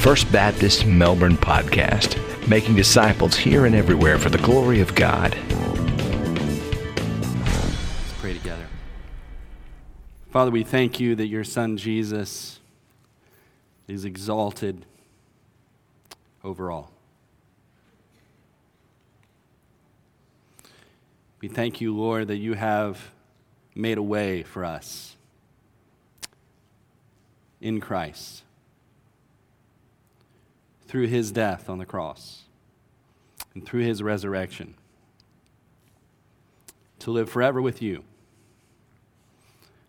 First Baptist Melbourne podcast, making disciples here and everywhere for the glory of God. Let's pray together. Father, we thank you that your Son Jesus is exalted over all. We thank you, Lord, that you have made a way for us in Christ through his death on the cross and through his resurrection to live forever with you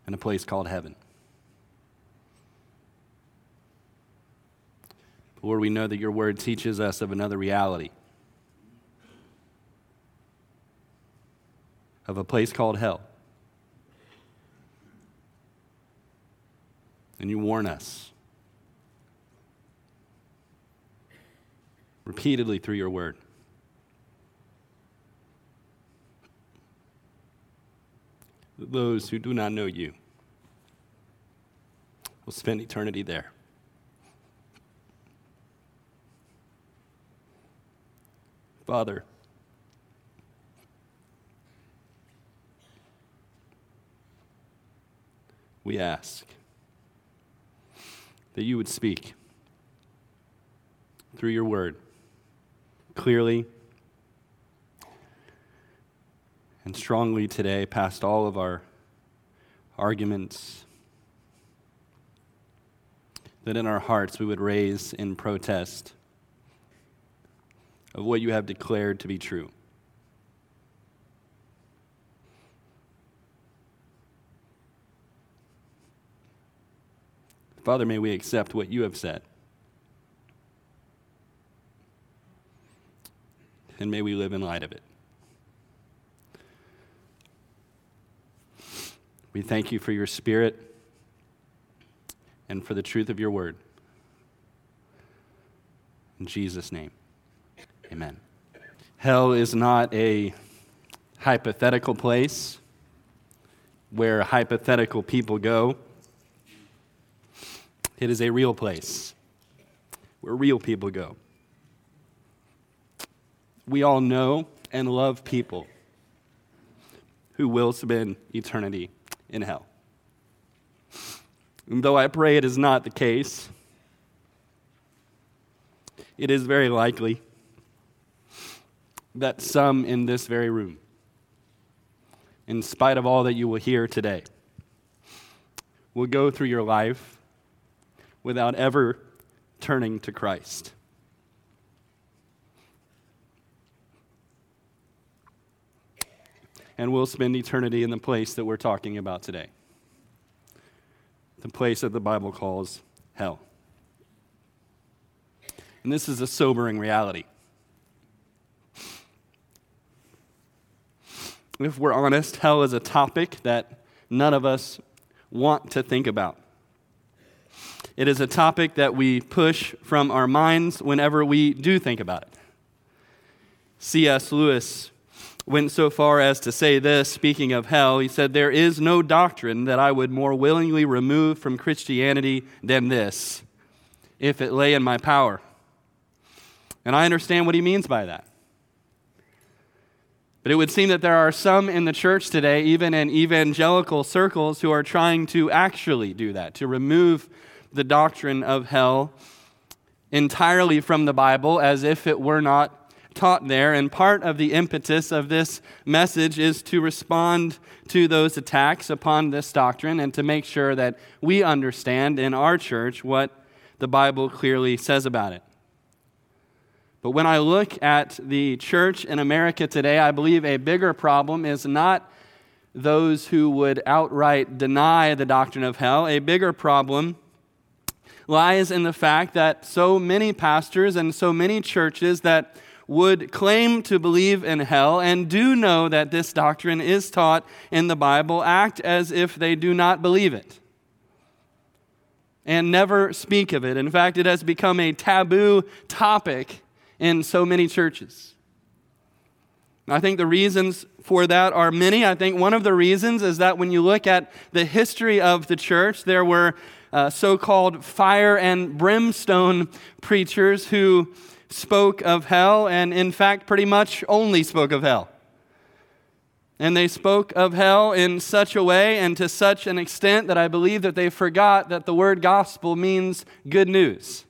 in a place called heaven. Lord, we know that your word teaches us of another reality. Of a place called hell. And you warn us repeatedly through your word. Those who do not know you will spend eternity there. Father, we ask that you would speak through your word clearly and strongly today past all of our arguments, that in our hearts we would raise in protest of what you have declared to be true. Father, may we accept what you have said. And may we live in light of it. We thank you for your spirit and for the truth of your word. In Jesus' name, amen. Hell is not a hypothetical place where hypothetical people go. It is a real place where real people go. We all know and love people who will spend eternity in hell. And though I pray it is not the case, it is very likely that some in this very room, in spite of all that you will hear today, will go through your life without ever turning to Christ. And we'll spend eternity in the place that we're talking about today the place that the Bible calls hell. And this is a sobering reality. If we're honest, hell is a topic that none of us want to think about. It is a topic that we push from our minds whenever we do think about it. C.S. Lewis went so far as to say this, speaking of hell, he said, There is no doctrine that I would more willingly remove from Christianity than this, if it lay in my power. And I understand what he means by that. But it would seem that there are some in the church today, even in evangelical circles, who are trying to actually do that, to remove the doctrine of hell entirely from the Bible as if it were not taught there. And part of the impetus of this message is to respond to those attacks upon this doctrine and to make sure that we understand in our church what the Bible clearly says about it. But when I look at the church in America today, I believe a bigger problem is not those who would outright deny the doctrine of hell. A bigger problem lies in the fact that so many pastors and so many churches that would claim to believe in hell and do know that this doctrine is taught in the Bible act as if they do not believe it and never speak of it. In fact, it has become a taboo topic in so many churches. I think the reasons for that are many. I think one of the reasons is that when you look at the history of the church, there were uh, so called fire and brimstone preachers who spoke of hell, and in fact, pretty much only spoke of hell. And they spoke of hell in such a way and to such an extent that I believe that they forgot that the word gospel means good news.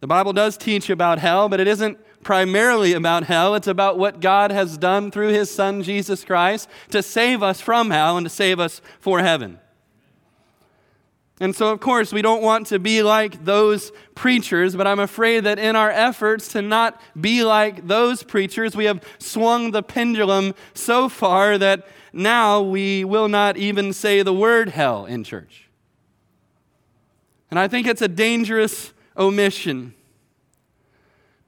The Bible does teach about hell, but it isn't primarily about hell. It's about what God has done through his Son, Jesus Christ, to save us from hell and to save us for heaven. And so, of course, we don't want to be like those preachers, but I'm afraid that in our efforts to not be like those preachers, we have swung the pendulum so far that now we will not even say the word hell in church. And I think it's a dangerous omission.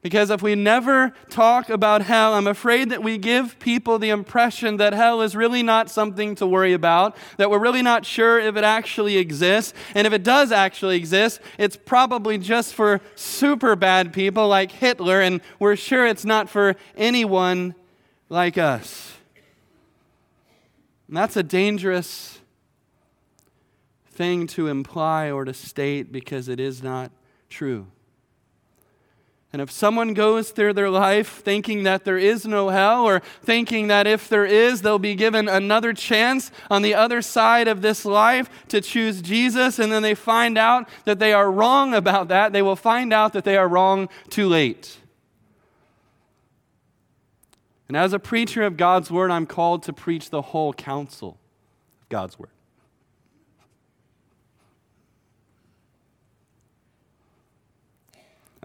Because if we never talk about hell, I'm afraid that we give people the impression that hell is really not something to worry about, that we're really not sure if it actually exists. And if it does actually exist, it's probably just for super bad people like Hitler, and we're sure it's not for anyone like us. And that's a dangerous thing to imply or to state because it is not true. And if someone goes through their life thinking that there is no hell, or thinking that if there is, they'll be given another chance on the other side of this life to choose Jesus, and then they find out that they are wrong about that, they will find out that they are wrong too late. And as a preacher of God's word, I'm called to preach the whole counsel of God's word.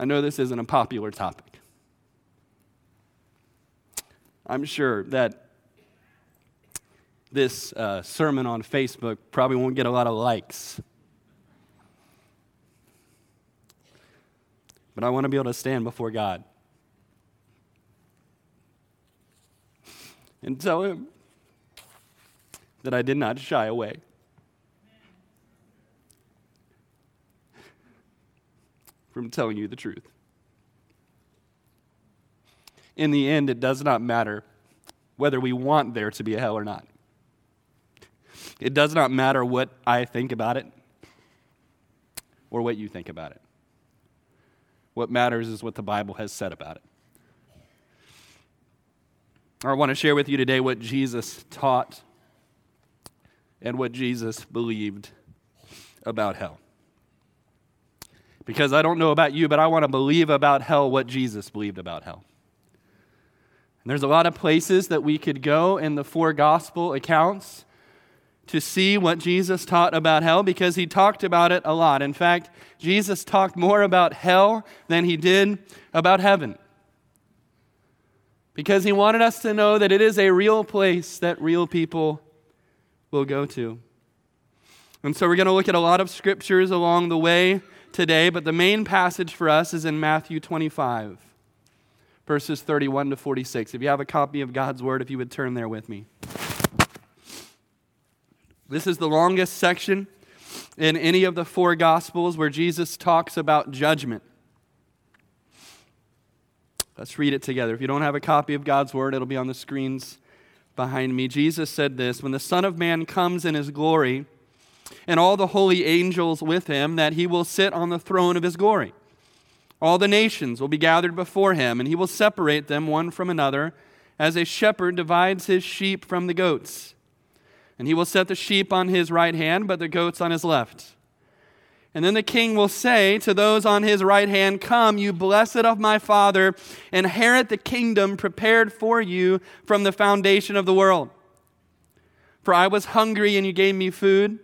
I know this isn't a popular topic. I'm sure that this uh, sermon on Facebook probably won't get a lot of likes. But I want to be able to stand before God and tell Him that I did not shy away. From telling you the truth. In the end, it does not matter whether we want there to be a hell or not. It does not matter what I think about it or what you think about it. What matters is what the Bible has said about it. I want to share with you today what Jesus taught and what Jesus believed about hell. Because I don't know about you, but I want to believe about hell what Jesus believed about hell. And there's a lot of places that we could go in the four gospel accounts to see what Jesus taught about hell because he talked about it a lot. In fact, Jesus talked more about hell than he did about heaven. Because he wanted us to know that it is a real place that real people will go to. And so we're going to look at a lot of scriptures along the way today, but the main passage for us is in Matthew 25, verses 31 to 46. If you have a copy of God's Word, if you would turn there with me. This is the longest section in any of the four Gospels where Jesus talks about judgment. Let's read it together. If you don't have a copy of God's Word, it'll be on the screens behind me. Jesus said this When the Son of Man comes in his glory, and all the holy angels with him, that he will sit on the throne of his glory. All the nations will be gathered before him, and he will separate them one from another, as a shepherd divides his sheep from the goats. And he will set the sheep on his right hand, but the goats on his left. And then the king will say to those on his right hand, Come, you blessed of my Father, inherit the kingdom prepared for you from the foundation of the world. For I was hungry, and you gave me food.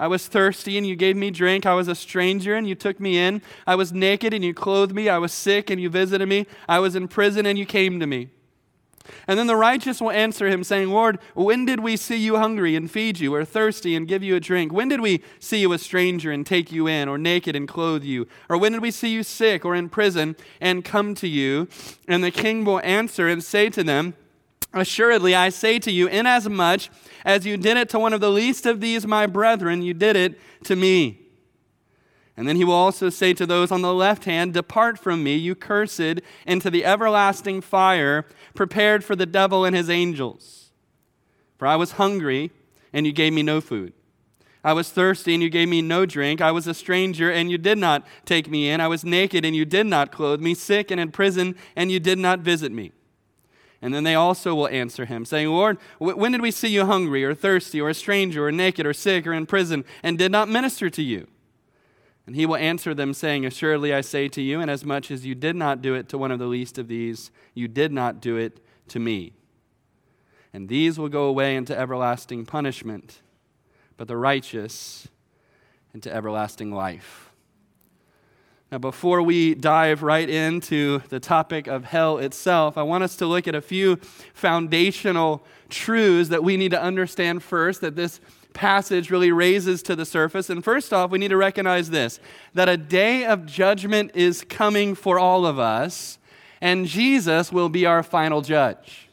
I was thirsty and you gave me drink. I was a stranger and you took me in. I was naked and you clothed me. I was sick and you visited me. I was in prison and you came to me. And then the righteous will answer him, saying, Lord, when did we see you hungry and feed you, or thirsty and give you a drink? When did we see you a stranger and take you in, or naked and clothe you? Or when did we see you sick or in prison and come to you? And the king will answer and say to them, Assuredly, I say to you, inasmuch as you did it to one of the least of these, my brethren, you did it to me. And then he will also say to those on the left hand, Depart from me, you cursed, into the everlasting fire prepared for the devil and his angels. For I was hungry, and you gave me no food. I was thirsty and you gave me no drink. I was a stranger and you did not take me in. I was naked and you did not clothe me, sick and in prison and you did not visit me. And then they also will answer him, saying, Lord, when did we see you hungry or thirsty or a stranger or naked or sick or in prison and did not minister to you? And he will answer them, saying, Assuredly I say to you, inasmuch as you did not do it to one of the least of these, you did not do it to me. And these will go away into everlasting punishment but the righteous into everlasting life. Now, before we dive right into the topic of hell itself, I want us to look at a few foundational truths that we need to understand first that this passage really raises to the surface. And first off, we need to recognize this that a day of judgment is coming for all of us, and Jesus will be our final judge.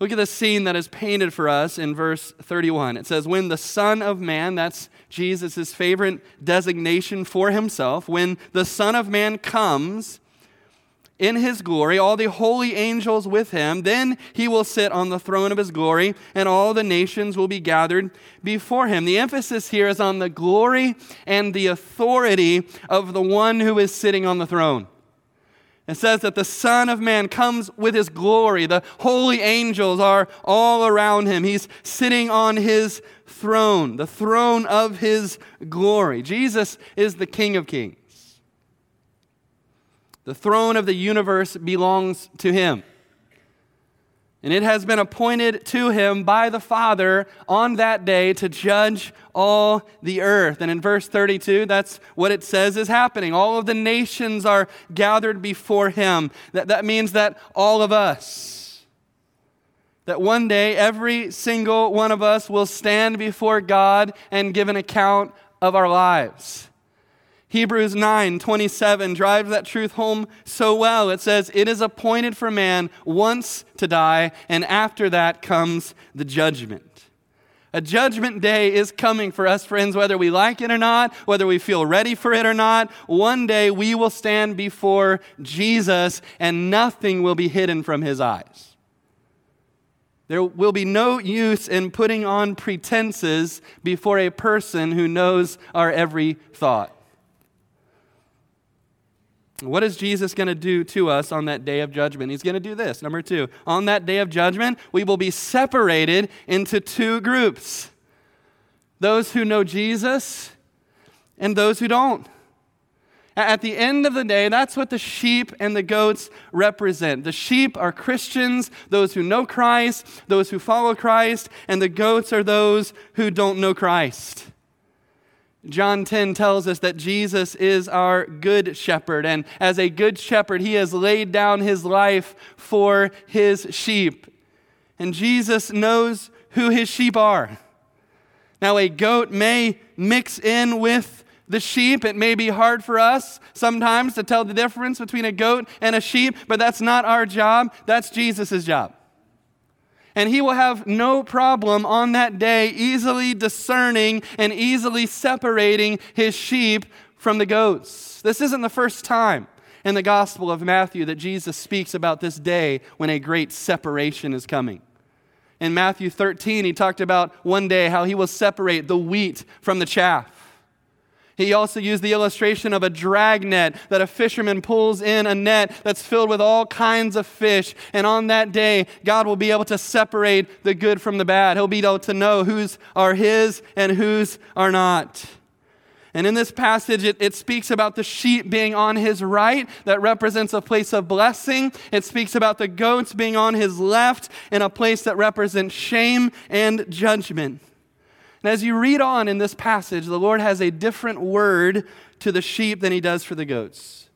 Look at the scene that is painted for us in verse 31. It says, When the Son of Man, that's Jesus' favorite designation for himself, when the Son of Man comes in his glory, all the holy angels with him, then he will sit on the throne of his glory, and all the nations will be gathered before him. The emphasis here is on the glory and the authority of the one who is sitting on the throne. It says that the Son of Man comes with his glory. The holy angels are all around him. He's sitting on his throne, the throne of his glory. Jesus is the King of Kings. The throne of the universe belongs to him. And it has been appointed to him by the Father on that day to judge all the earth. And in verse 32, that's what it says is happening. All of the nations are gathered before him. That, that means that all of us, that one day every single one of us will stand before God and give an account of our lives. Hebrews 9 27 drives that truth home so well. It says, It is appointed for man once to die, and after that comes the judgment. A judgment day is coming for us, friends, whether we like it or not, whether we feel ready for it or not. One day we will stand before Jesus, and nothing will be hidden from his eyes. There will be no use in putting on pretenses before a person who knows our every thought. What is Jesus going to do to us on that day of judgment? He's going to do this. Number two, on that day of judgment, we will be separated into two groups those who know Jesus and those who don't. At the end of the day, that's what the sheep and the goats represent. The sheep are Christians, those who know Christ, those who follow Christ, and the goats are those who don't know Christ. John 10 tells us that Jesus is our good shepherd, and as a good shepherd, he has laid down his life for his sheep. And Jesus knows who his sheep are. Now, a goat may mix in with the sheep. It may be hard for us sometimes to tell the difference between a goat and a sheep, but that's not our job. That's Jesus' job and he will have no problem on that day easily discerning and easily separating his sheep from the goats. This isn't the first time in the Gospel of Matthew that Jesus speaks about this day when a great separation is coming. In Matthew 13, he talked about one day how he will separate the wheat from the chaff. He also used the illustration of a dragnet that a fisherman pulls in a net that's filled with all kinds of fish. And on that day, God will be able to separate the good from the bad. He'll be able to know whose are His and whose are not. And in this passage, it, it, speaks about the sheep being on his right, that represents a place of blessing. It speaks about the goats being on his left, in a place that represents shame and judgment. And as you read on in this passage, the Lord has a different word to the sheep than he does for the goats.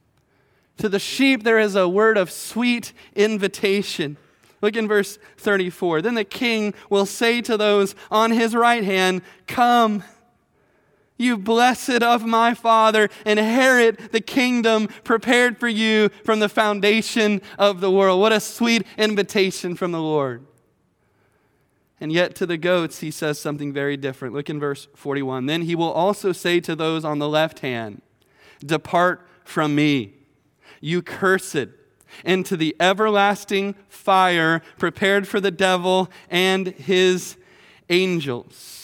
To the sheep, there is a word of sweet invitation. Look in verse 34. Then the king will say to those on his right hand, Come, you blessed of my Father, inherit the kingdom prepared for you from the foundation of the world. What a sweet invitation from the Lord. And yet to the goats, he says something very different. Look in verse 41. Then he will also say to those on the left hand, Depart from me, you cursed, into the everlasting fire prepared for the devil and his angels.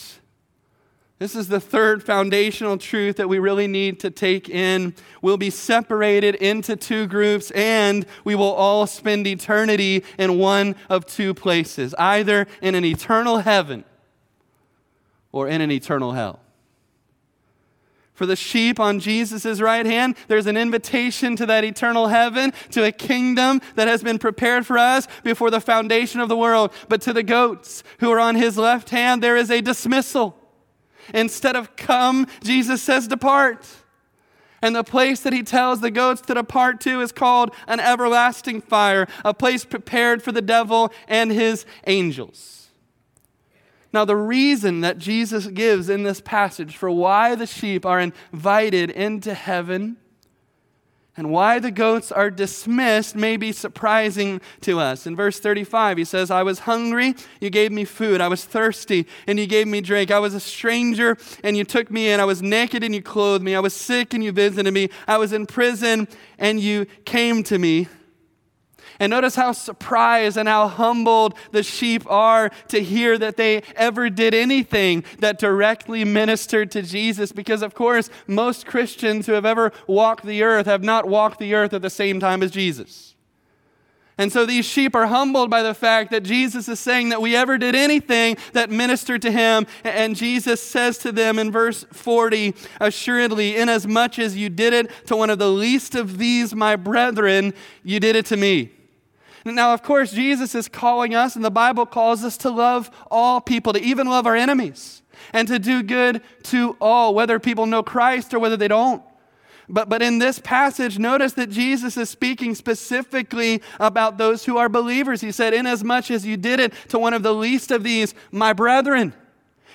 This is the third foundational truth that we really need to take in. We'll be separated into two groups, and we will all spend eternity in one of two places either in an eternal heaven or in an eternal hell. For the sheep on Jesus' right hand, there's an invitation to that eternal heaven, to a kingdom that has been prepared for us before the foundation of the world. But to the goats who are on his left hand, there is a dismissal. Instead of come, Jesus says, depart. And the place that he tells the goats to depart to is called an everlasting fire, a place prepared for the devil and his angels. Now, the reason that Jesus gives in this passage for why the sheep are invited into heaven and why the goats are dismissed may be surprising to us. In verse 35, he says, I was hungry, you gave me food. I was thirsty, and you gave me drink. I was a stranger, and you took me in. I was naked, and you clothed me. I was sick, and you visited me. I was in prison, and you came to me. And notice how surprised and how humbled the sheep are to hear that they ever did anything that directly ministered to Jesus. Because, of course, most Christians who have ever walked the earth have not walked the earth at the same time as Jesus. And so these sheep are humbled by the fact that Jesus is saying that we ever did anything that ministered to him. And Jesus says to them in verse 40 Assuredly, inasmuch as you did it to one of the least of these, my brethren, you did it to me. Now, of course, Jesus is calling us, and the Bible calls us to love all people, to even love our enemies, and to do good to all, whether people know Christ or whether they don't. But, but in this passage, notice that Jesus is speaking specifically about those who are believers. He said, Inasmuch as you did it to one of the least of these, my brethren.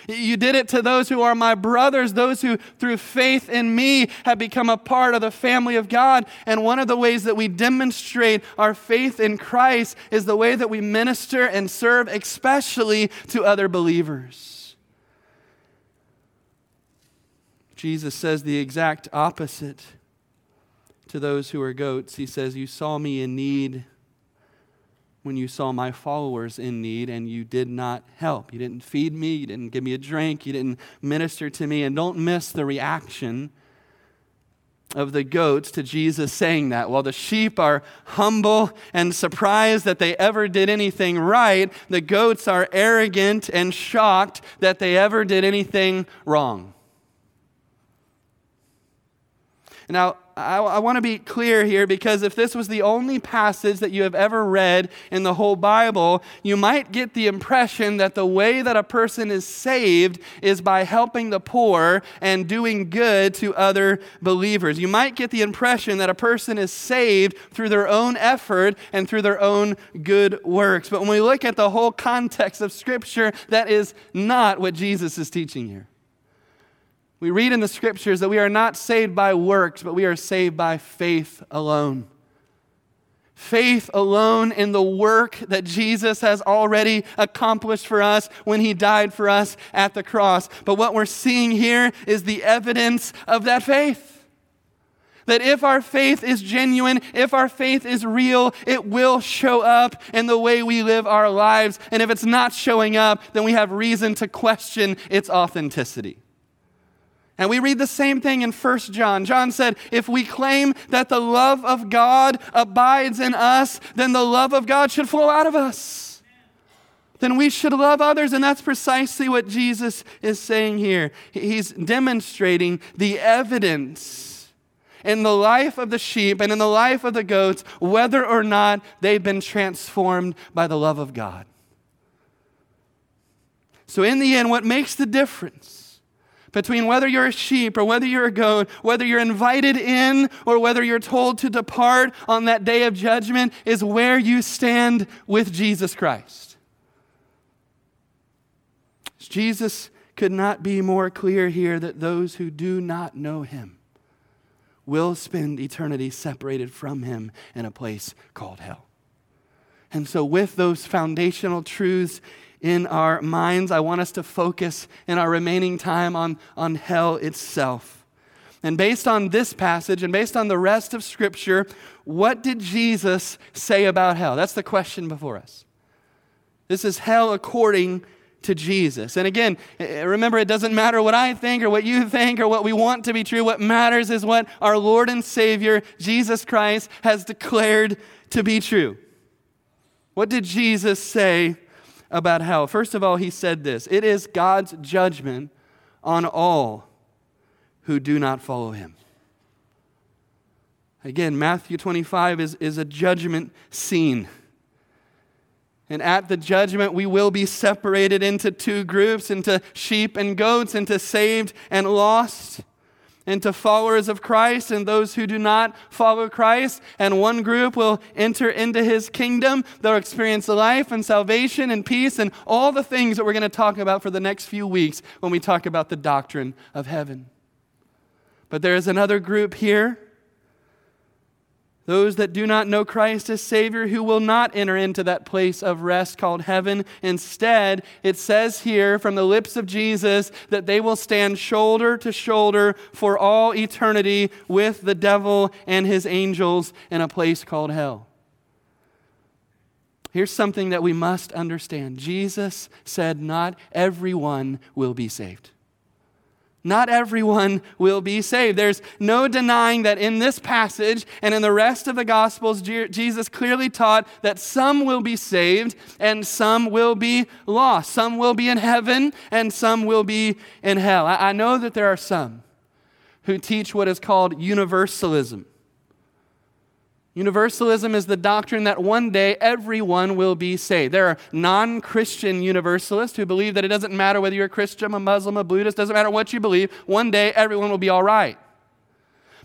You did it to those who are my brothers, those who through faith in me have become a part of the family of God. And one of the ways that we demonstrate our faith in Christ is the way that we minister and serve, especially to other believers. Jesus says the exact opposite to those who are goats. He says, You saw me in need when you saw my followers in need and you did not help. You didn't feed me, you didn't give me a drink, you didn't minister to me. And don't miss the reaction of the goats to Jesus saying that. While the sheep are humble and surprised that they ever did anything right, the goats are arrogant and shocked that they ever did anything wrong. Now, I, I want to be clear here because if this was the only passage that you have ever read in the whole Bible, you might get the impression that the way that a person is saved is by helping the poor and doing good to other believers. You might get the impression that a person is saved through their own effort and through their own good works. But when we look at the whole context of Scripture, that is not what Jesus is teaching here. We read in the scriptures that we are not saved by works, but we are saved by faith alone. Faith alone in the work that Jesus has already accomplished for us when he died for us at the cross. But what we're seeing here is the evidence of that faith. That if our faith is genuine, if our faith is real, it will show up in the way we live our lives. And if it's not showing up, then we have reason to question its authenticity. And we read the same thing in 1 John. John said, If we claim that the love of God abides in us, then the love of God should flow out of us. Then we should love others. And that's precisely what Jesus is saying here. He's demonstrating the evidence in the life of the sheep and in the life of the goats, whether or not they've been transformed by the love of God. So, in the end, what makes the difference? Between whether you're a sheep or whether you're a goat, whether you're invited in or whether you're told to depart on that day of judgment, is where you stand with Jesus Christ. Jesus could not be more clear here that those who do not know him will spend eternity separated from him in a place called hell. And so, with those foundational truths in our minds, I want us to focus in our remaining time on, on hell itself. And based on this passage and based on the rest of Scripture, what did Jesus say about hell? That's the question before us. This is hell according to Jesus. And again, eh, eh, remember, it doesn't matter what I think or what you think or what we want to be true. What matters is what our Lord and Savior, Jesus Christ, has declared to be true. What did Jesus say about hell? First of all, he said this it is God's judgment on all who do not follow him. Again, Matthew 25 is, is a judgment scene. And at the judgment, we will be separated into two groups into sheep and goats, into saved and lost, into followers of Christ and those who do not follow Christ. And one group will enter into his kingdom. They'll experience life and salvation and peace and all the things that we're going to talk about for the next few weeks when we talk about the doctrine of heaven. But there is another group here those that do not know Christ as Savior who will not enter into that place of rest called heaven. Instead, it says here from the lips of Jesus that they will stand shoulder to shoulder for all eternity with the devil and his angels in a place called hell. Here's something that we must understand Jesus said, Not everyone will be saved. Not everyone will be saved. There's no denying that in this passage and in the rest of the Gospels, Jesus clearly taught that some will be saved and some will be lost. Some will be in heaven and some will be in hell. I know that there are some who teach what is called universalism. Universalism is the doctrine that one day everyone will be saved. There are non Christian universalists who believe that it doesn't matter whether you're a Christian, a Muslim, a Buddhist, doesn't matter what you believe, one day everyone will be all right.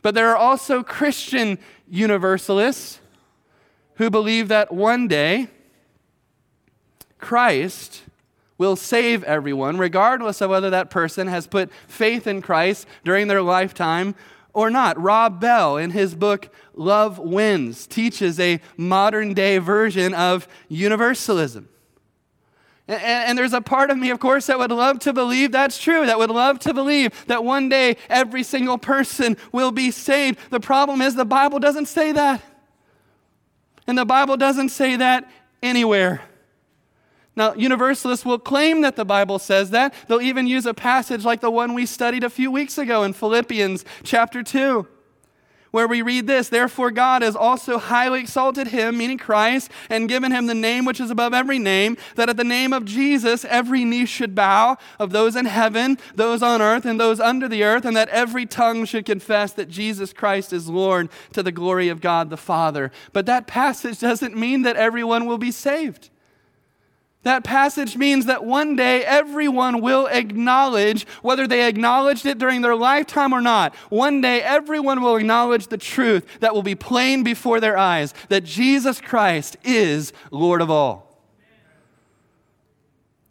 But there are also Christian universalists who believe that one day Christ will save everyone, regardless of whether that person has put faith in Christ during their lifetime or not. Rob Bell, in his book Love Wins, teaches a modern day version of universalism. And, and, there's a part of me, of course, that would love to believe that's true, that would love to believe that one day every single person will be saved. The problem is the Bible doesn't say that. And the Bible doesn't say that anywhere. Now, universalists will claim that the Bible says that. They'll even use a passage like the one we studied a few weeks ago in Philippians chapter 2, where we read this Therefore, God has also highly exalted him, meaning Christ, and given him the name which is above every name, that at the name of Jesus every knee should bow, of those in heaven, those on earth, and those under the earth, and that every tongue should confess that Jesus Christ is Lord to the glory of God the Father. But that passage doesn't mean that everyone will be saved. That passage means that one day everyone will acknowledge, whether they acknowledged it during their lifetime or not, one day everyone will acknowledge the truth that will be plain before their eyes that Jesus Christ is Lord of all.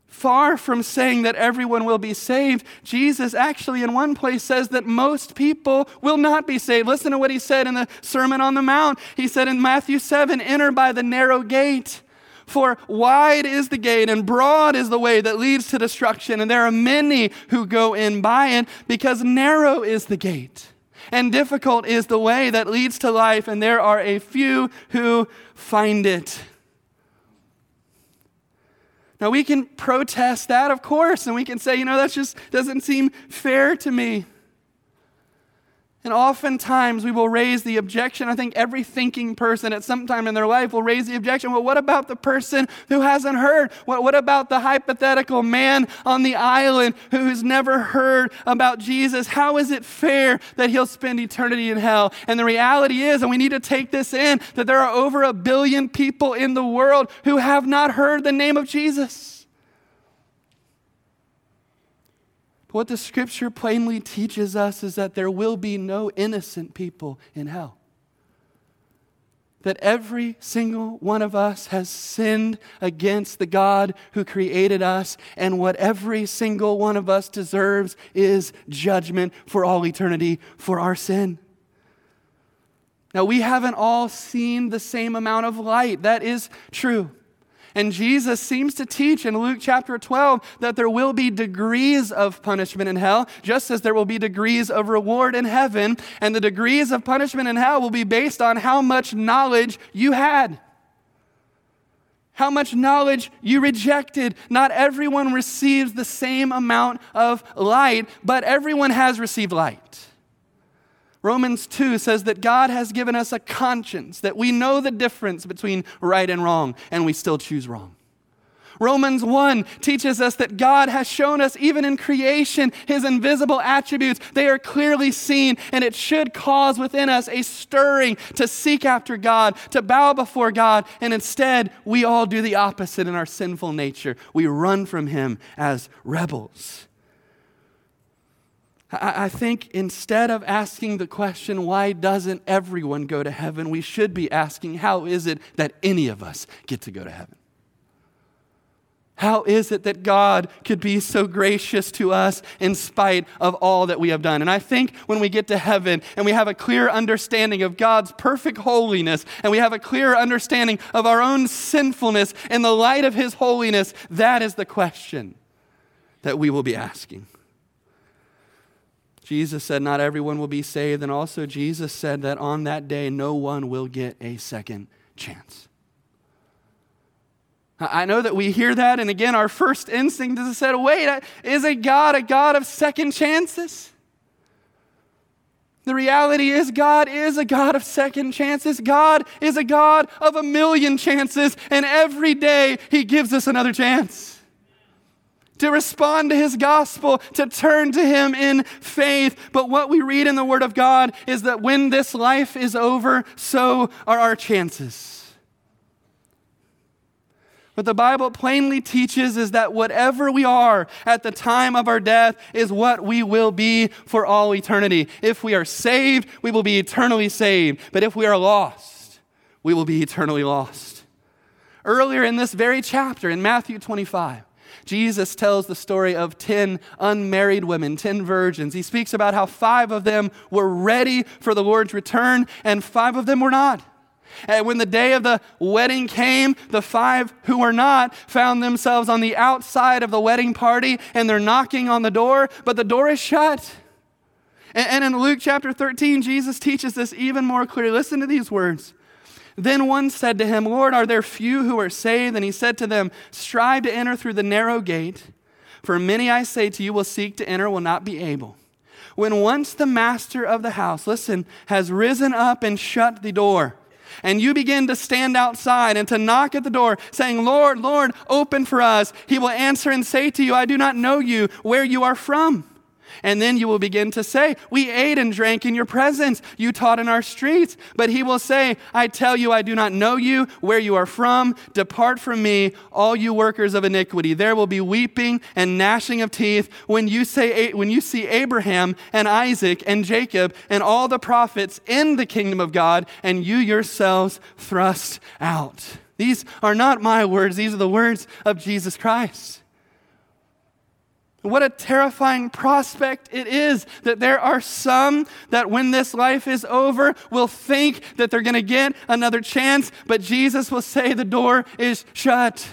Far from saying that everyone will be saved, Jesus actually, in one place, says that most people will not be saved. Listen to what he said in the Sermon on the Mount. He said in Matthew 7 Enter by the narrow gate. For wide is the gate and broad is the way that leads to destruction, and there are many who go in by it, because narrow is the gate and difficult is the way that leads to life, and there are a few who find it. Now, we can protest that, of course, and we can say, you know, that just doesn't seem fair to me. And oftentimes we will raise the objection. I think every thinking person at some time in their life will raise the objection well, what about the person who hasn't heard? What, what about the hypothetical man on the island who's never heard about Jesus? How is it fair that he'll spend eternity in hell? And the reality is, and we need to take this in, that there are over a billion people in the world who have not heard the name of Jesus. What the scripture plainly teaches us is that there will be no innocent people in hell. That every single one of us has sinned against the God who created us, and what every single one of us deserves is judgment for all eternity for our sin. Now, we haven't all seen the same amount of light. That is true. And Jesus seems to teach in Luke chapter 12 that there will be degrees of punishment in hell, just as there will be degrees of reward in heaven. And the degrees of punishment in hell will be based on how much knowledge you had. how much knowledge you rejected. Not everyone receives the same amount of light, but everyone has received light. Romans 2 says that God has given us a conscience, that we know the difference between right and wrong, and we still choose wrong. Romans 1 teaches us that God has shown us, even in creation, his invisible attributes. They are clearly seen, and it should cause within us a stirring to seek after God, to bow before God. And instead, we all do the opposite in our sinful nature. We run from him as rebels. I think instead of asking the question, why doesn't everyone go to heaven, we should be asking, how is it that any of us get to go to heaven? How is it that God could be so gracious to us in spite of all that we have done? And I think when we get to heaven and we have a clear understanding of God's perfect holiness and we have a clear understanding of our own sinfulness in the light of His holiness, that is the question that we will be asking. Jesus said, Not everyone will be saved. And also, Jesus said that on that day, no one will get a second chance. I know that we hear that, and again, our first instinct is to say, wait, is a God a God of second chances? The reality is, God is a God of second chances. God is a God of a million chances, and every day He gives us another chance to respond to His gospel, to turn to Him in faith. But what we read in the Word of God is that when this life is over, so are our chances. What the Bible plainly teaches is that whatever we are at the time of our death is what we will be for all eternity. If we are saved, we will be eternally saved. But if we are lost, we will be eternally lost. Earlier in this very chapter, in Matthew 25, Jesus tells the story of 10 unmarried women, 10 virgins. He speaks about how five of them were ready for the Lord's return and five of them were not. And when the day of the wedding came, the five who were not found themselves on the outside of the wedding party and they're knocking on the door, but the door is shut. And, in Luke chapter 13, Jesus teaches this even more clearly. Listen to these words. Then one said to him, Lord, are there few who are saved? And he said to them, Strive to enter through the narrow gate, for many, I say to you, will seek to enter, will not be able. When once the master of the house, listen, has risen up and shut the door, and you begin to stand outside and to knock at the door, saying, Lord, Lord, open for us, he will answer and say to you, I do not know you, where you are from. And then you will begin to say, We ate and drank in your presence. You taught in our streets. But he will say, I tell you, I do not know you, where you are from. Depart from me, all you workers of iniquity. There will be weeping and gnashing of teeth when you, say, when you see Abraham and Isaac and Jacob and all the prophets in the kingdom of God, and you yourselves thrust out. These are not my words, these are the words of Jesus Christ. What a terrifying prospect it is that there are some that when this life is over will think that they're going to get another chance, but Jesus will say the door is shut.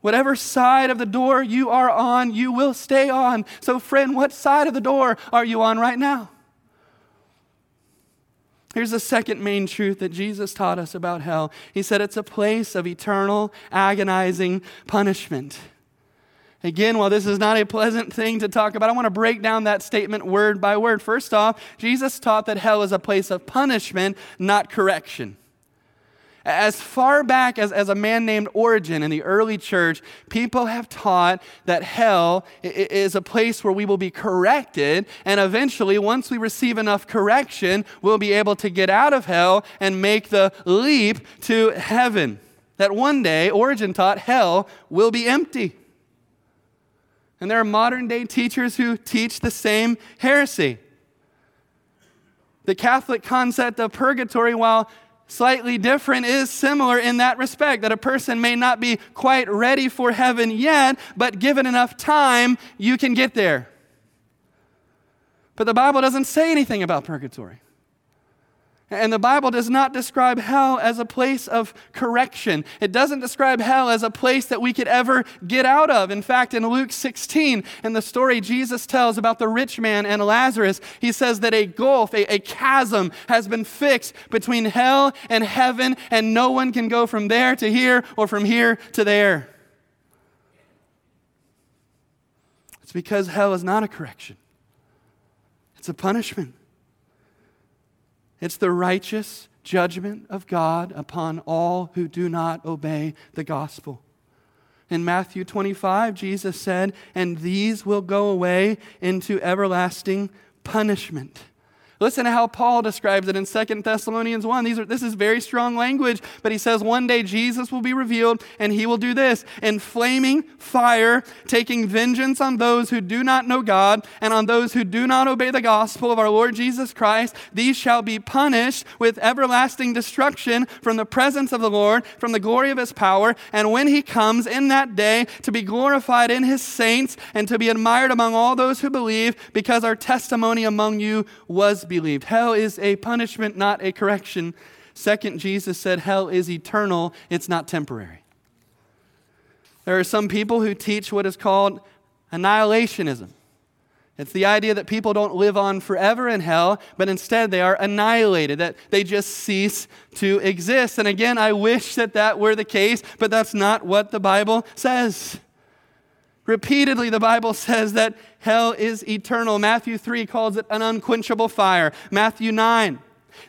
Whatever side of the door you are on, you will stay on. So, friend, what side of the door are you on right now? Here's the second main truth that Jesus taught us about hell. He said it's a place of eternal, agonizing punishment. Again, while this is not a pleasant thing to talk about, I want to break down that statement word by word. First off, Jesus taught that hell is a place of punishment, not correction. As far back as, as a man named Origen in the early church, people have taught that hell is a place where we will be corrected, and eventually, once we receive enough correction, we'll be able to get out of hell and make the leap to heaven. That one day, Origen taught hell will be empty. And there are modern day teachers who teach the same heresy. The Catholic concept of purgatory, while slightly different, is similar in that respect that a person may not be quite ready for heaven yet, but given enough time, you can get there. But the Bible doesn't say anything about purgatory. And the Bible does not describe hell as a place of correction. It doesn't describe hell as a place that we could ever get out of. In fact, in Luke 16, in the story Jesus tells about the rich man and Lazarus, he says that a gulf, a, a chasm, has been fixed between hell and heaven, and no one can go from there to here or from here to there. It's because hell is not a correction, it's a punishment. It's the righteous judgment of God upon all who do not obey the gospel. In Matthew 25, Jesus said, And these will go away into everlasting punishment. Listen to how Paul describes it in 2 Thessalonians 1. These are, this is very strong language, but he says one day Jesus will be revealed and he will do this in flaming fire, taking vengeance on those who do not know God and on those who do not obey the gospel of our Lord Jesus Christ. These shall be punished with everlasting destruction from the presence of the Lord, from the glory of his power. And when he comes in that day to be glorified in his saints and to be admired among all those who believe, because our testimony among you was believed. Hell is a punishment, not a correction. Second, Jesus said hell is eternal, it's not temporary. There are some people who teach what is called annihilationism. It's the idea that people don't live on forever in hell, but instead they are annihilated, that they just cease to exist. And again, I wish that that were the case, but that's not what the Bible says. Repeatedly, the Bible says that hell is eternal. Matthew 3 calls it an unquenchable fire. Matthew 9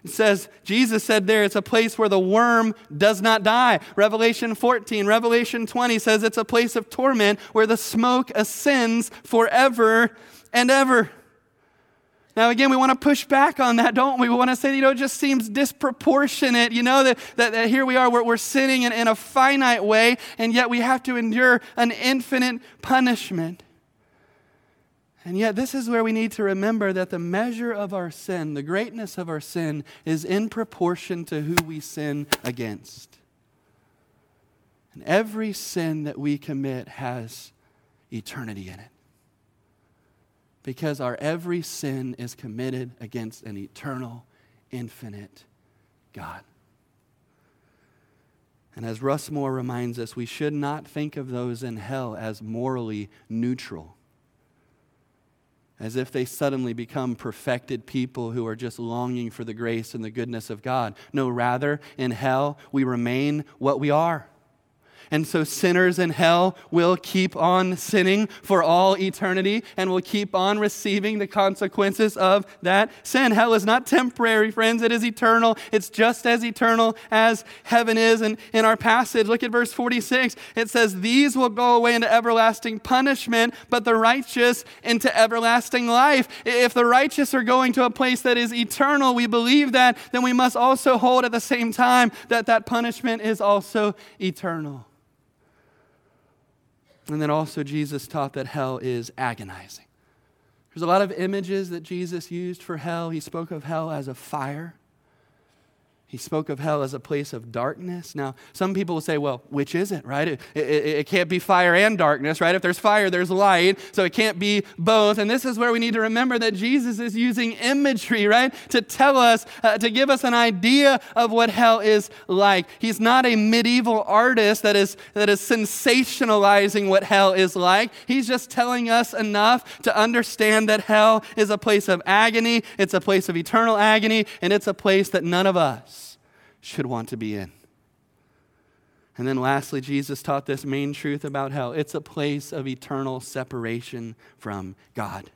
it says, Jesus said there, it's a place where the worm does not die. Revelation 14, Revelation 20 says it's a place of torment where the smoke ascends forever and ever. Now, again, we want to push back on that, don't we? We want to say, you know, it just seems disproportionate, you know, that, that, that here we are, we're, we're sinning in, in a finite way, and yet we have to endure an infinite punishment. And yet, this is where we need to remember that the measure of our sin, the greatness of our sin, is in proportion to who we sin against. And every sin that we commit has eternity in it because our every sin is committed against an eternal, infinite God. And as Russ Moore reminds us, we should not think of those in hell as morally neutral, as if they suddenly become perfected people who are just longing for the grace and the goodness of God. No, rather, in hell, we remain what we are and so sinners in hell will keep on sinning for all eternity and will keep on receiving the consequences of that sin. Hell is not temporary, friends. It is eternal. It's just as eternal as heaven is. And in our passage, look at verse 46. It says, These will go away into everlasting punishment, but the righteous into everlasting life. If the righteous are going to a place that is eternal, we believe that, then we must also hold at the same time that that punishment is also eternal. And then also, Jesus taught that hell is agonizing. There's a lot of images that Jesus used for hell. He spoke of hell as a fire. He spoke of hell as a place of darkness. Now, some people will say, well, which is it, right? It, it, it, can't be fire and darkness, right? If there's fire, there's light, so it can't be both. And this is where we need to remember that Jesus is using imagery, right, to tell us, uh, to give us an idea of what hell is like. He's not a medieval artist that is, that is sensationalizing what hell is like. He's just telling us enough to understand that hell is a place of agony, it's a place of eternal agony, and it's a place that none of us should want to be in. And then lastly, Jesus taught this main truth about hell it's a place of eternal separation from God.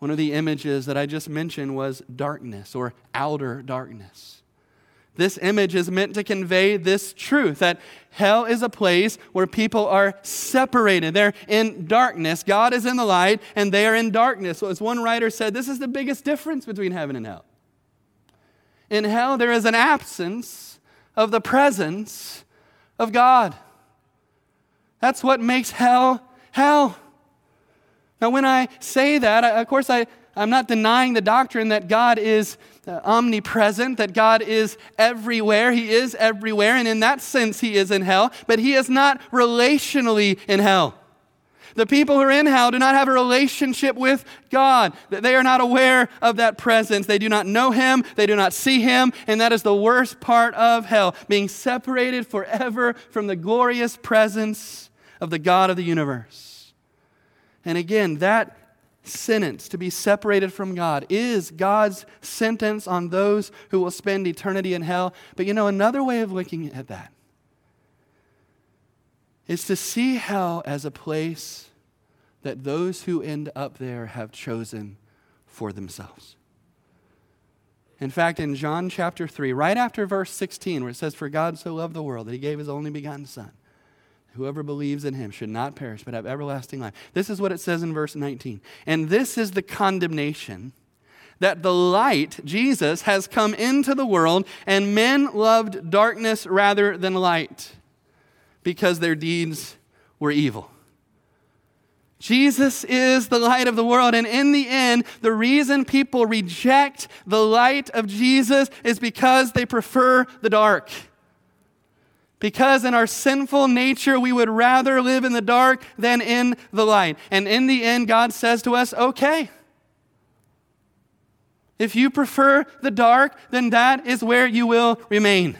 One of the images that I just mentioned was darkness or outer darkness. This image is meant to convey this truth that hell is a place where people are separated. They're in darkness. God is in the light, and they are in darkness. So, as one writer said, this is the biggest difference between heaven and hell. In hell, there is an absence of the presence of God. That's what makes hell hell. Now, when I say that, of course, I, I'm not denying the doctrine that God is uh, omnipresent, that God is everywhere. He is everywhere, and in that sense, He is in hell, but He is not relationally in hell. The people who are in hell do not have a relationship with God. They are not aware of that presence. They do not know Him. They do not see Him. And that is the worst part of hell, being separated forever from the glorious presence of the God of the universe. And again, that sentence to be separated from God is God's sentence on those who will spend eternity in hell. But you know, another way of looking at that is to see hell as a place that those who end up there have chosen for themselves. In fact, in John chapter 3, right after verse 16, where it says, For God so loved the world that he gave his only begotten Son, whoever believes in him should not perish but have everlasting life. This is what it says in verse 19. And this is the condemnation that the light, Jesus, has come into the world, and men loved darkness rather than light because their deeds were evil. Jesus is the light of the world. And in the end, the reason people reject the light of Jesus is because they prefer the dark. Because in our sinful nature, we would rather live in the dark than in the light. And in the end, God says to us, okay. If you prefer the dark, then that is where you will remain.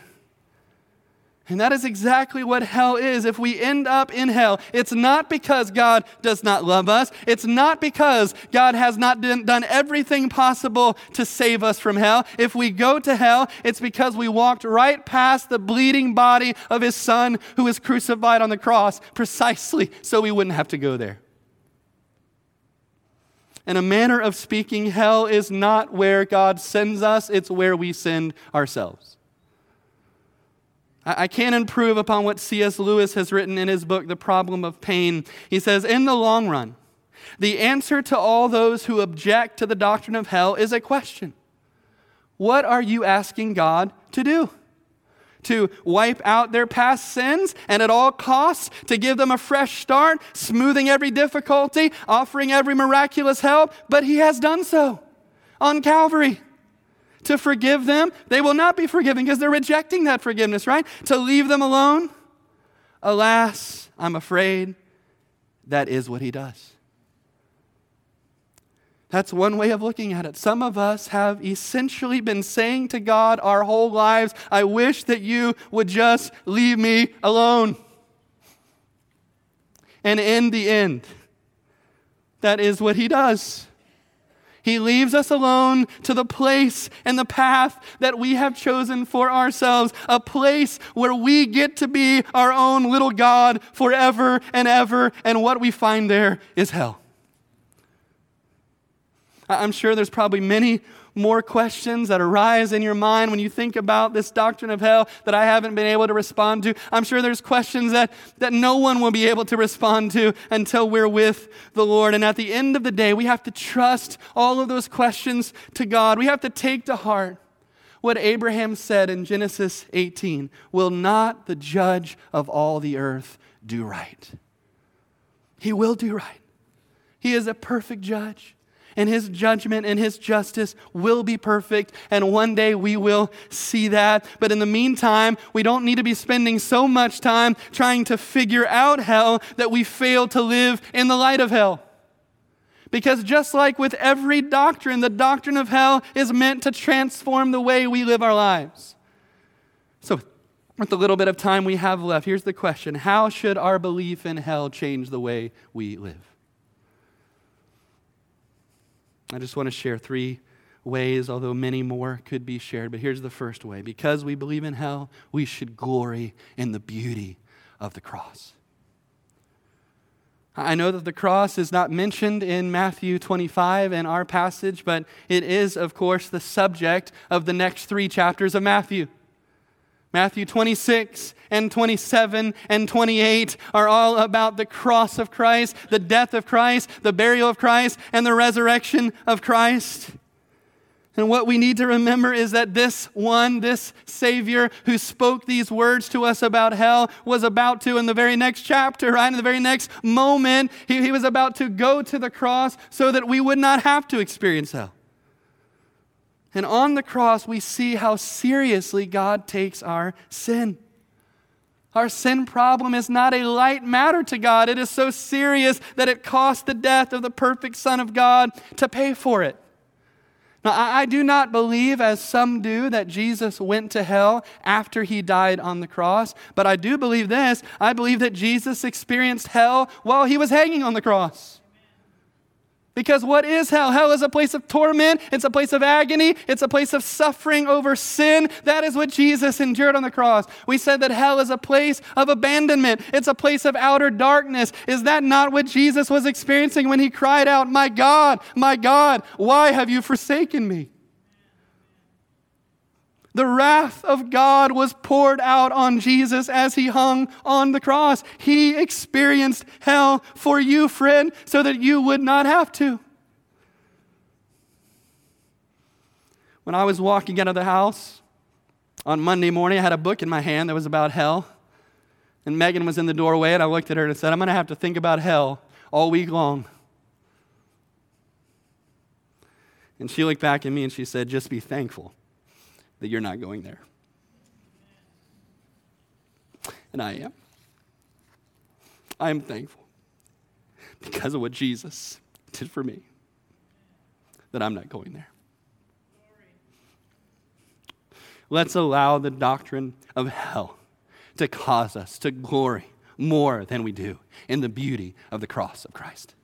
And that is exactly what hell is. If we end up in hell, it's not because God does not love us. It's not because God has not done everything possible to save us from hell. If we go to hell, it's because we walked right past the bleeding body of His Son who was crucified on the cross precisely so we wouldn't have to go there. In a manner of speaking, hell is not where God sends us, it's where we send ourselves. I can't improve upon what C.S. Lewis has written in his book, The Problem of Pain. He says, In the long run, the answer to all those who object to the doctrine of hell is a question What are you asking God to do? To wipe out their past sins and at all costs to give them a fresh start, smoothing every difficulty, offering every miraculous help, but He has done so on Calvary to forgive them, they will not be forgiven because they're rejecting that forgiveness, right? To leave them alone, alas, I'm afraid that is what he does. That's one way of looking at it. Some of us have essentially been saying to God our whole lives, I wish that you would just leave me alone. And in the end, that is what he does. He leaves us alone to the place and the path that we have chosen for ourselves, a place where we get to be our own little God forever and ever, and what we find there is hell. I'm sure there's probably many more questions that arise in your mind when you think about this doctrine of hell that I haven't been able to respond to. I'm sure there's questions that, that no one will be able to respond to until we're with the Lord. And at the end of the day, we have to trust all of those questions to God. We have to take to heart what Abraham said in Genesis 18 Will not the judge of all the earth do right? He will do right. He is a perfect judge and his judgment and his justice will be perfect, and one day we will see that. But in the meantime, we don't need to be spending so much time trying to figure out hell that we fail to live in the light of hell. Because just like with every doctrine, the doctrine of hell is meant to transform the way we live our lives. So, with the little bit of time we have left, here's the question How should our belief in hell change the way we live? I just want to share three ways, although many more could be shared. But here's the first way because we believe in hell, we should glory in the beauty of the cross. I know that the cross is not mentioned in Matthew 25 in our passage, but it is, of course, the subject of the next three chapters of Matthew. Matthew 26 and 27 and 28 are all about the cross of Christ, the death of Christ, the burial of Christ, and the resurrection of Christ. And what we need to remember is that this one, this Savior who spoke these words to us about hell, was about to, in the very next chapter, right, in the very next moment, he, he was about to go to the cross so that we would not have to experience hell. And on the cross, we see how seriously God takes our sin. Our sin problem is not a light matter to God. It is so serious that it cost the death of the perfect Son of God to pay for it. Now, I do not believe, as some do, that Jesus went to hell after he died on the cross, but I do believe this. I believe that Jesus experienced hell while he was hanging on the cross. Because what is hell? Hell is a place of torment, it's a place of agony, it's a place of suffering over sin. That is what Jesus endured on the cross. We said that hell is a place of abandonment, it's a place of outer darkness. Is that not what Jesus was experiencing when he cried out, My God, my God, why have you forsaken me? The wrath of God was poured out on Jesus as he hung on the cross. He experienced hell for you, friend, so that you would not have to. When I was walking out of the house on Monday morning, I had a book in my hand that was about hell. And Megan was in the doorway, and I looked at her and said, I'm going to have to think about hell all week long. And she looked back at me and she said, Just be thankful that you're not going there. And I am. I am thankful because of what Jesus did for me that I'm not going there. Let's allow the doctrine of hell to cause us to glory more than we do in the beauty of the cross of Christ.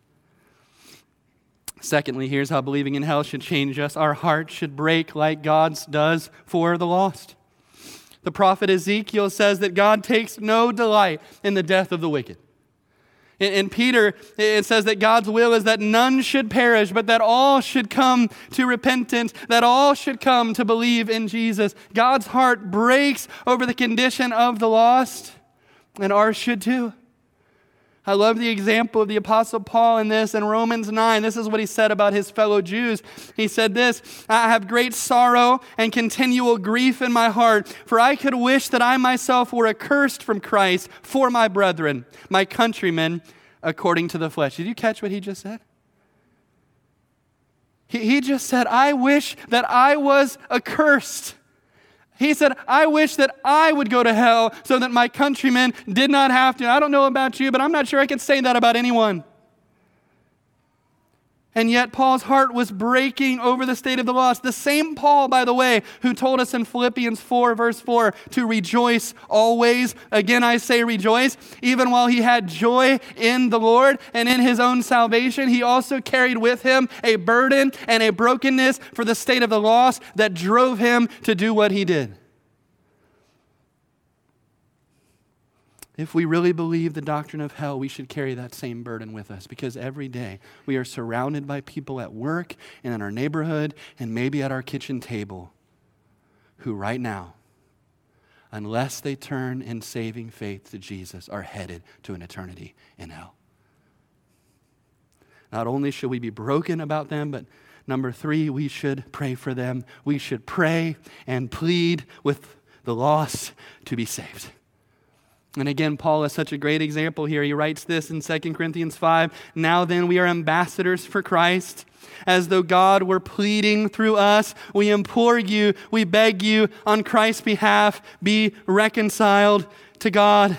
Secondly, here's how believing in hell should change us. Our heart should break like God's does for the lost. The prophet Ezekiel says that God takes no delight in the death of the wicked. In, Peter, it says that God's will is that none should perish, but that all should come to repentance, that all should come to believe in Jesus. God's heart breaks over the condition of the lost, and ours should too. I love the example of the Apostle Paul in this in Romans 9. This is what he said about his fellow Jews. He said this I have great sorrow and continual grief in my heart, for I could wish that I myself were accursed from Christ for my brethren, my countrymen, according to the flesh. Did you catch what he just said? He, he just said, I wish that I was accursed he said, I wish that I would go to hell so that my countrymen did not have to. I don't know about you, but I'm not sure I could say that about anyone. And yet, Paul's heart was breaking over the state of the lost. The same Paul, by the way, who told us in Philippians 4, verse 4, to rejoice always. Again, I say rejoice. Even while he had joy in the Lord and in his own salvation, he also carried with him a burden and a brokenness for the state of the lost that drove him to do what he did. If we really believe the doctrine of hell, we should carry that same burden with us because every day we are surrounded by people at work and in our neighborhood and maybe at our kitchen table who, right now, unless they turn in saving faith to Jesus, are headed to an eternity in hell. Not only should we be broken about them, but number three, we should pray for them. We should pray and plead with the lost to be saved. And again, Paul is such a great example here. He writes this in 2 Corinthians 5 Now then, we are ambassadors for Christ. As though God were pleading through us, we implore you, we beg you, on Christ's behalf, be reconciled to God.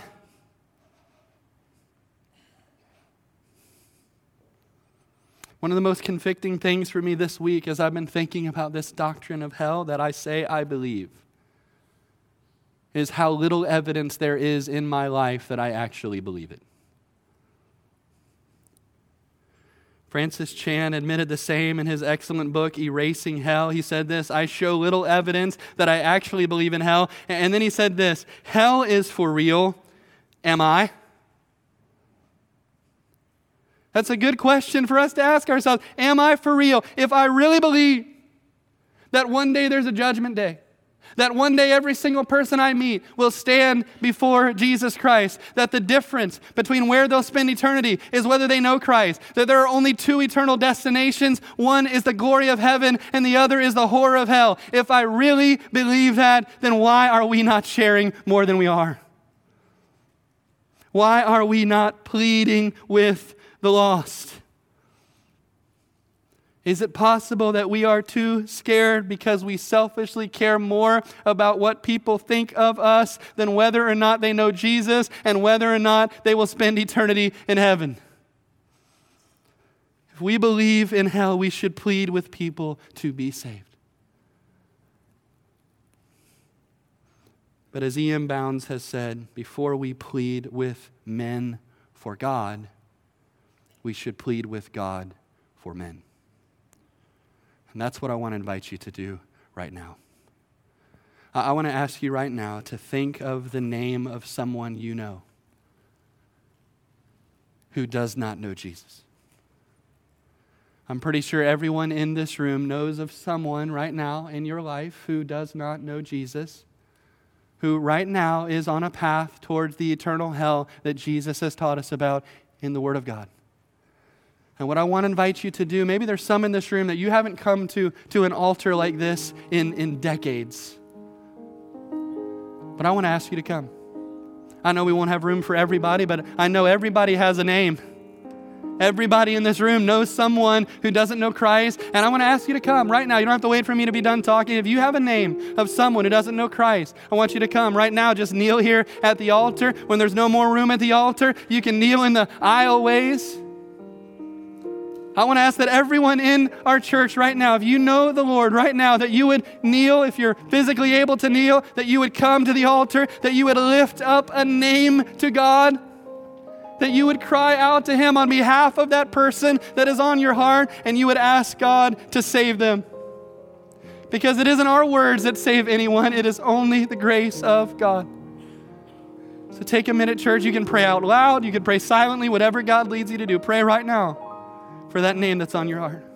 One of the most convicting things for me this week as I've been thinking about this doctrine of hell that I say I believe is how little evidence there is in my life that I actually believe it. Francis Chan admitted the same in his excellent book, Erasing Hell. He said this I show little evidence that I actually believe in hell. And then he said this Hell is for real. Am I? That's a good question for us to ask ourselves. Am I for real? If I really believe that one day there's a judgment day, that one day every single person I meet will stand before Jesus Christ. That the difference between where they'll spend eternity is whether they know Christ. That there are only two eternal destinations one is the glory of heaven, and the other is the horror of hell. If I really believe that, then why are we not sharing more than we are? Why are we not pleading with the lost? Is it possible that we are too scared because we selfishly care more about what people think of us than whether or not they know Jesus and whether or not they will spend eternity in heaven? If we believe in hell, we should plead with people to be saved. But as E.M. Bounds has said, before we plead with men for God, we should plead with God for men. And that's what I want to invite you to do right now. I want to ask you right now to think of the name of someone you know who does not know Jesus. I'm pretty sure everyone in this room knows of someone right now in your life who does not know Jesus, who right now is on a path towards the eternal hell that Jesus has taught us about in the Word of God. And what I want to invite you to do, maybe there's some in this room that you haven't come to, to an altar like this in, in decades. But I want to ask you to come. I know we won't have room for everybody, but I know everybody has a name. Everybody in this room knows someone who doesn't know Christ, and I want to ask you to come right now. You don't have to wait for me to be done talking. If you have a name of someone who doesn't know Christ, I want you to come right now. Just kneel here at the altar. When there's no more room at the altar, you can kneel in the aisleways. I want to ask that everyone in our church right now, if you know the Lord right now, that you would kneel, if you're physically able to kneel, that you would come to the altar, that you would lift up a name to God, that you would cry out to Him on behalf of that person that is on your heart, and you would ask God to save them. Because it isn't our words that save anyone, it is only the grace of God. So take a minute, church. You can pray out loud, you can pray silently, whatever God leads you to do. Pray right now for that name that's on your heart.